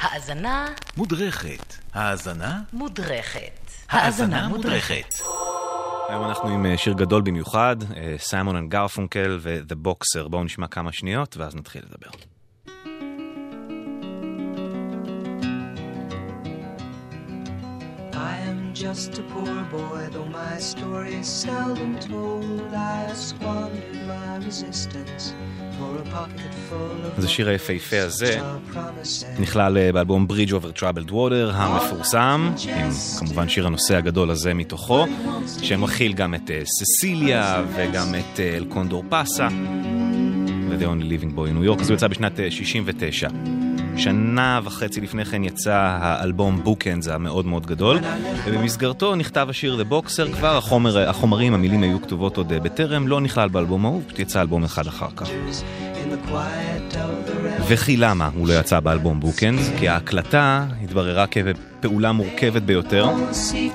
האזנה מודרכת. האזנה? מודרכת. האזנה מודרכת. היום אנחנו עם אה, שיר גדול במיוחד, סיימון אנד גרפונקל ו-The Boxer. בואו נשמע כמה שניות ואז נתחיל לדבר. Just a poor boy, though my story is seldom told. I squandered my resistance אז השיר היפהפה הזה נכלל אה, באלבום Bridge Over Troubled Water המפורסם, עם כמובן שיר הנושא הגדול הזה מתוכו, שמכיל גם את אה, ססיליה וגם את אה, אל קונדור פאסה ו-The Only Living Boy in New York, אז הוא יצא בשנת אה, 69. שנה וחצי לפני כן יצא האלבום בוקנדס המאוד מאוד גדול, ובמסגרתו נכתב השיר The Boxer, כבר החומר, החומרים, המילים היו כתובות עוד אה, בטרם, לא נכלל באלבום ההוא, פשוט יצא אלבום אחד אחר כך. וכי למה הוא לא יצא באלבום Bookends? כי ההקלטה התבררה כפעולה מורכבת ביותר.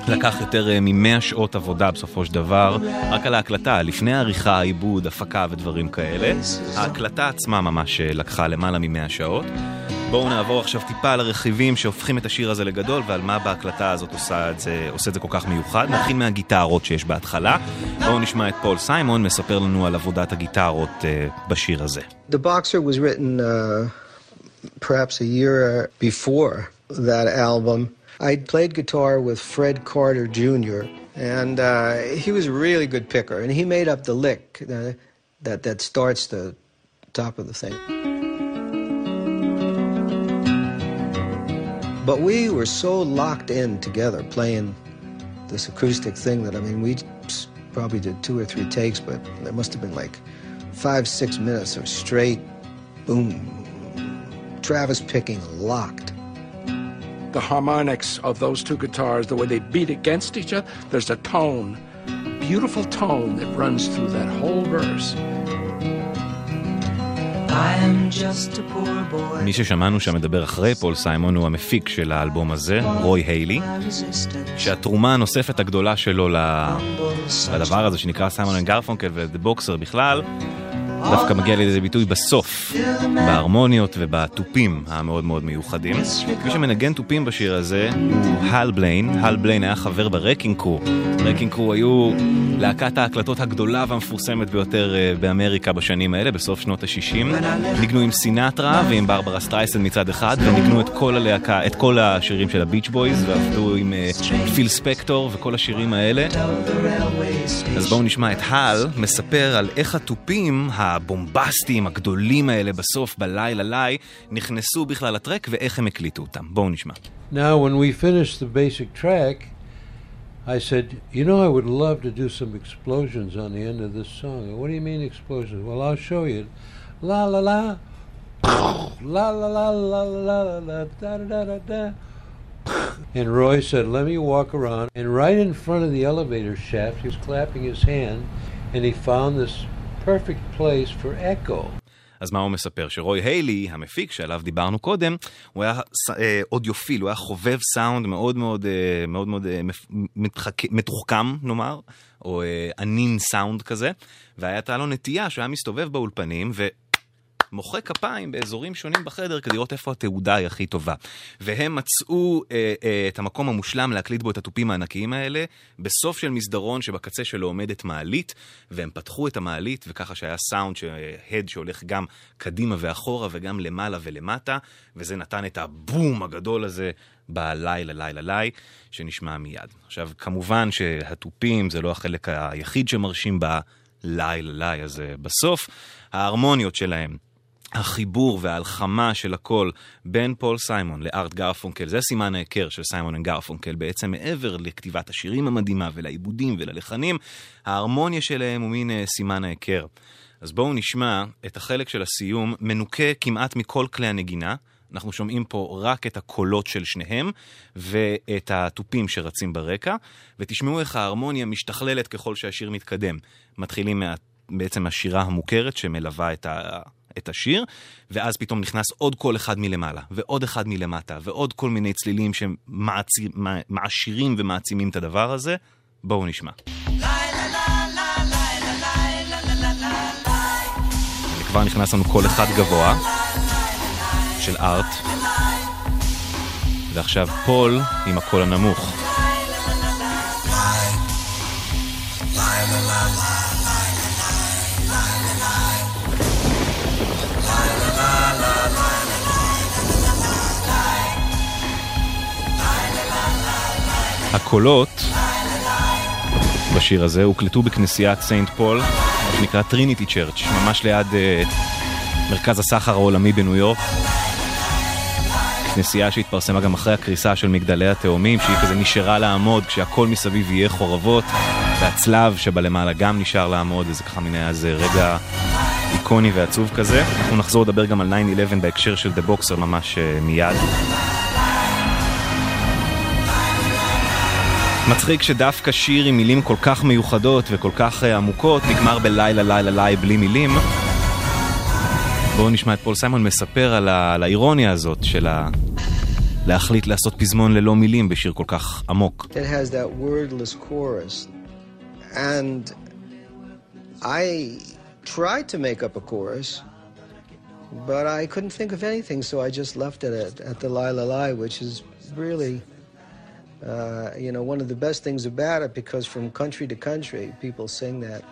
לקח יותר אה, מ-100 שעות עבודה בסופו של דבר, רק על ההקלטה, לפני העריכה, עיבוד, הפקה ודברים כאלה. ההקלטה עצמה ממש אה, לקחה למעלה מ-100 שעות. בואו נעבור עכשיו טיפה על הרכיבים שהופכים את השיר הזה לגדול ועל מה בהקלטה הזאת עושה את זה, עושה את זה כל כך מיוחד. נתחיל מהגיטרות שיש בהתחלה. בואו נשמע את פול סיימון מספר לנו על עבודת הגיטרות אה, בשיר הזה. The Boxer was written uh, perhaps a year before that album. I played guitar with Fred Carter Jr., and uh, he was a really good picker, and he made up the lick uh, that, that starts the top of the thing. But we were so locked in together playing this acoustic thing that, I mean, we probably did two or three takes, but there must have been like five, six minutes of straight boom. Travis picking locked. the harmonics of those two guitars, the way they beat against each other, there's a tone, beautiful tone that runs through that whole verse. מי ששמענו שם מדבר אחרי פול סיימון הוא המפיק של האלבום הזה, רוי היילי. שהתרומה הנוספת הגדולה שלו לדבר הזה שנקרא Simon and Garfunkel ו The Boxer בכלל, דווקא מגיע לידי ביטוי בסוף, בהרמוניות ובתופים המאוד מאוד מיוחדים. מי שמנגן תופים בשיר הזה הוא הל בליין, הל בליין היה חבר ב Wrecking Crew. Wrecking Crew היו להקת ההקלטות הגדולה והמפורסמת ביותר אה, באמריקה בשנים האלה, בסוף שנות ה-60. ניגנו עם סינטרה ועם ברברה סטרייסן מצד אחד, וניגנו את כל הלהקה, את כל השירים של ה Beach Boys, ועבדו עם אה, פיל ספקטור וכל השירים האלה. אז בואו נשמע את הל מספר על איך התופים הבומבסטיים הגדולים האלה בסוף בלילה לי נכנסו בכלל לטרק ואיך הם הקליטו אותם. בואו נשמע. Now, when we finished the basic track, I said, You know, I would love to do some explosions on the end of this song. What do you mean explosions? Well, I'll show you. La la la. La la la la la la la da da da da da. And Roy said, Let me walk around. And right in front of the elevator shaft, he was clapping his hand, and he found this perfect place for echo. אז מה הוא מספר? שרוי היילי, המפיק שעליו דיברנו קודם, הוא היה אה, אודיופיל, הוא היה חובב סאונד מאוד מאוד אה, מאוד מאוד אה, מתחכ... מתוחכם נאמר, או ענין סאונד כזה, והייתה לו נטייה שהוא היה מסתובב באולפנים ו... מוחא כפיים באזורים שונים בחדר כדי לראות איפה התעודה היא הכי טובה. והם מצאו אה, אה, את המקום המושלם להקליט בו את התופים הענקיים האלה, בסוף של מסדרון שבקצה שלו עומדת מעלית, והם פתחו את המעלית, וככה שהיה סאונד, הד שהולך גם קדימה ואחורה וגם למעלה ולמטה, וזה נתן את הבום הגדול הזה בלילה לילה לי, שנשמע מיד. עכשיו, כמובן שהתופים זה לא החלק היחיד שמרשים בלילה לי הזה בסוף, ההרמוניות שלהם. החיבור וההלחמה של הכל בין פול סיימון לארט גרפונקל, זה סימן ההיכר של Simon and Garfunkel, בעצם מעבר לכתיבת השירים המדהימה ולעיבודים וללחנים, ההרמוניה שלהם הוא מין אה, סימן ההיכר. אז בואו נשמע את החלק של הסיום, מנוקה כמעט מכל כלי הנגינה. אנחנו שומעים פה רק את הקולות של שניהם ואת התופים שרצים ברקע, ותשמעו איך ההרמוניה משתכללת ככל שהשיר מתקדם. מתחילים מה... בעצם מהשירה המוכרת שמלווה את, ה... את השיר, ואז פתאום נכנס עוד קול אחד מלמעלה, ועוד אחד מלמטה, ועוד כל מיני צלילים שמעשירים ומעצימים את הדבר הזה. בואו נשמע. וכבר נכנס לנו קול אחד גבוה של ארט, ועכשיו פול עם הקול הנמוך. הקולות בשיר הזה הוקלטו בכנסיית Saint Paul, מה שנקרא Trinity Church, ממש ליד אה, מרכז הסחר העולמי בניו יורק. כנסייה שהתפרסמה גם אחרי הקריסה של מגדלי התאומים, שהיא כזה נשארה לעמוד כשהכל מסביב יהיה חורבות, והצלב שבלמעלה גם נשאר לעמוד, וזה ככה מין איזה רגע איקוני ועצוב כזה. אנחנו נחזור לדבר גם על 9-11 בהקשר של The Boxer ממש אה, מיד. מצחיק שדווקא שיר עם מילים כל כך מיוחדות וכל כך uh, עמוקות נגמר בלילה לילה לילה בלי מילים. בואו נשמע את פול סיימון מספר על, ה... על האירוניה הזאת של ה... להחליט לעשות פזמון ללא מילים בשיר כל כך עמוק. And I tried to make up a chorus, but I couldn't think of anything, so I just left it at, at the Lila Lai, which is really, uh, you know, one of the best things about it because from country to country, people sing that.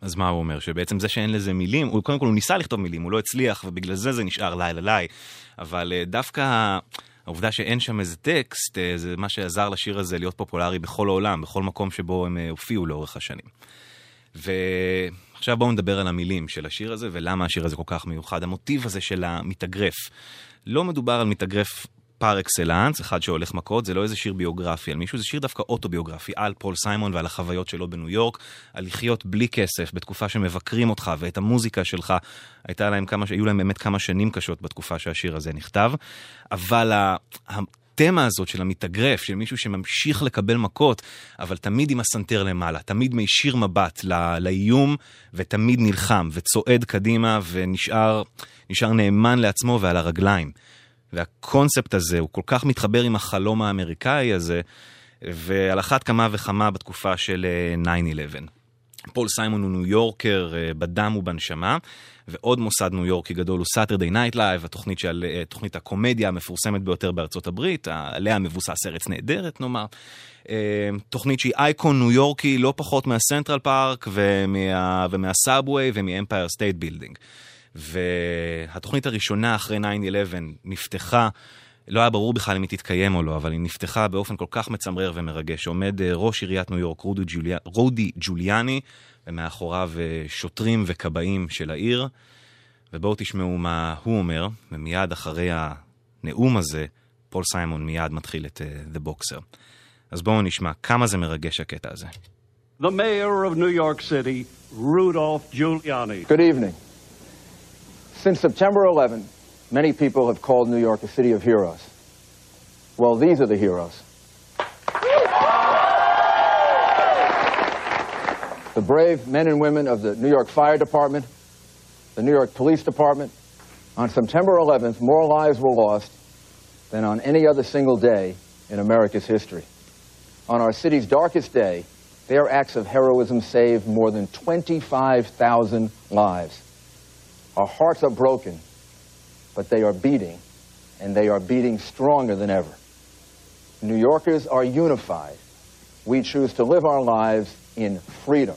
אז מה הוא אומר? שבעצם זה שאין לזה מילים, הוא קודם כל הוא ניסה לכתוב מילים, הוא לא הצליח, ובגלל זה זה נשאר לילה לילה. אבל uh, דווקא העובדה שאין שם איזה טקסט, uh, זה מה שעזר לשיר הזה להיות פופולרי בכל העולם, בכל מקום שבו הם uh, הופיעו לאורך השנים. ועכשיו בואו נדבר על המילים של השיר הזה, ולמה השיר הזה כל כך מיוחד. המוטיב הזה של המתאגרף. לא מדובר על מתאגרף פר אקסלנס, אחד שהולך מכות, זה לא איזה שיר ביוגרפי על מישהו, זה שיר דווקא אוטוביוגרפי על פול סיימון ועל החוויות שלו בניו יורק, על לחיות בלי כסף בתקופה שמבקרים אותך ואת המוזיקה שלך. הייתה להם כמה, היו להם באמת כמה שנים קשות בתקופה שהשיר הזה נכתב, אבל התמה הזאת של המתאגרף, של מישהו שממשיך לקבל מכות, אבל תמיד עם הסנטר למעלה, תמיד מישיר מבט לא, לאיום, ותמיד נלחם וצועד קדימה ונשאר נאמן לעצמו ועל הרגליים. והקונספט הזה הוא כל כך מתחבר עם החלום האמריקאי הזה, ועל אחת כמה וכמה בתקופה של 9-11. פול סיימון הוא ניו יורקר בדם ובנשמה, ועוד מוסד ניו יורקי גדול הוא Saturday Night Live, התוכנית של, תוכנית הקומדיה המפורסמת ביותר בארצות הברית, עליה מבוסס ארץ נהדרת נאמר. תוכנית שהיא אייקון ניו יורקי לא פחות מהסנטרל פארק ומה, ומה subway ומ Empire State Building. והתוכנית הראשונה אחרי 9-11 נפתחה, לא היה ברור בכלל אם היא תתקיים או לא, אבל היא נפתחה באופן כל כך מצמרר ומרגש. עומד ראש עיריית ניו יורק, רודי, ג'וליה, רודי ג'וליאני, ומאחוריו שוטרים וכבאים של העיר. ובואו תשמעו מה הוא אומר, ומיד אחרי הנאום הזה, פול סיימון מיד מתחיל את uh, The Boxer. אז בואו נשמע כמה זה מרגש הקטע הזה. The mayor of New York City, Rudolph Giuliani. Good evening. Since September 11, many people have called New York a city of heroes. Well, these are the heroes. The brave men and women of the New York Fire Department, the New York Police Department. On September 11th, more lives were lost than on any other single day in America's history. On our city's darkest day, their acts of heroism saved more than 25,000 lives. Our hearts are broken, but they are beating, and they are beating stronger than ever. New Yorkers are unified. We choose to live our lives in freedom.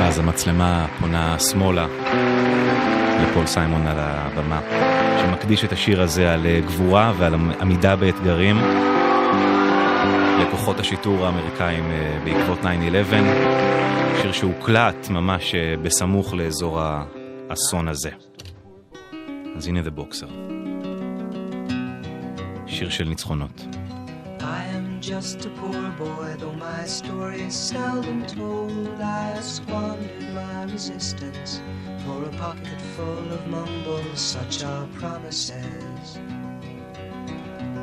ואז המצלמה פונה שמאלה לפול סיימון על הבמה, שמקדיש את השיר הזה על גבורה ועל עמידה באתגרים. לכוחות השיטור האמריקאים בעקבות 9-11, שיר שהוקלט ממש בסמוך לאזור האסון הזה. אז הנה The Boxer. שיר של ניצחונות. I am just a poor boy, though my story is seldom told. I squandered my resistance for a pocket full of mumbles, such are promises.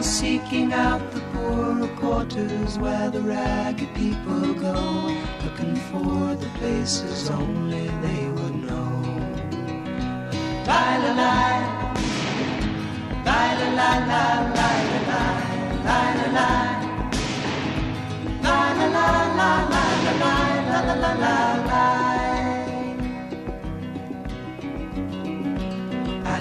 seeking out the poorer quarters where the ragged people go, looking for the places only they would know. La la la, la la la la la la la la la. La la la la la la la la la la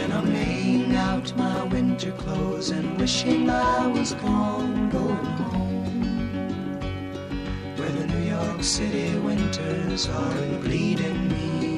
And I'm laying out my winter clothes and wishing I was gone, going home. Where the New York City winters aren't bleeding me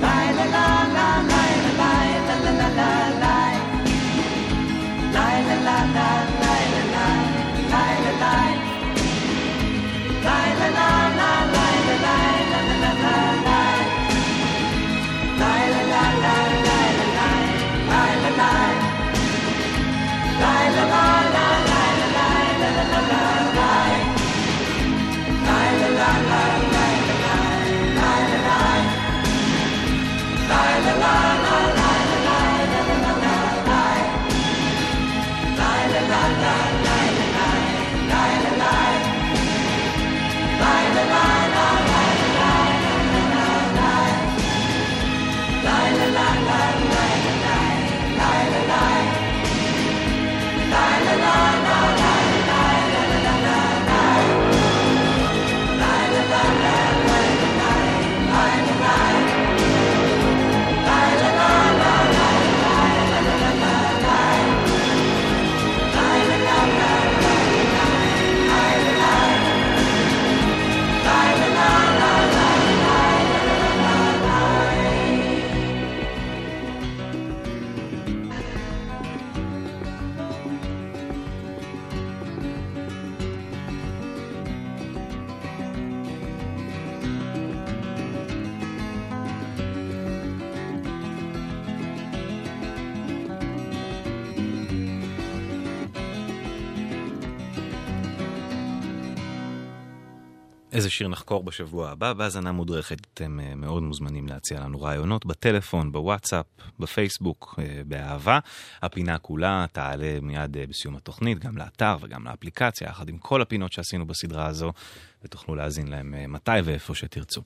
la la la la la la la la איזה שיר נחקור בשבוע הבא, בהאזנה מודרכת אתם אה, מאוד מוזמנים להציע לנו רעיונות בטלפון, בוואטסאפ, בפייסבוק, אה, באהבה. הפינה כולה תעלה מיד אה, בסיום התוכנית, גם לאתר וגם לאפליקציה, יחד עם כל הפינות שעשינו בסדרה הזו, ותוכלו להאזין להם מתי ואיפה שתרצו.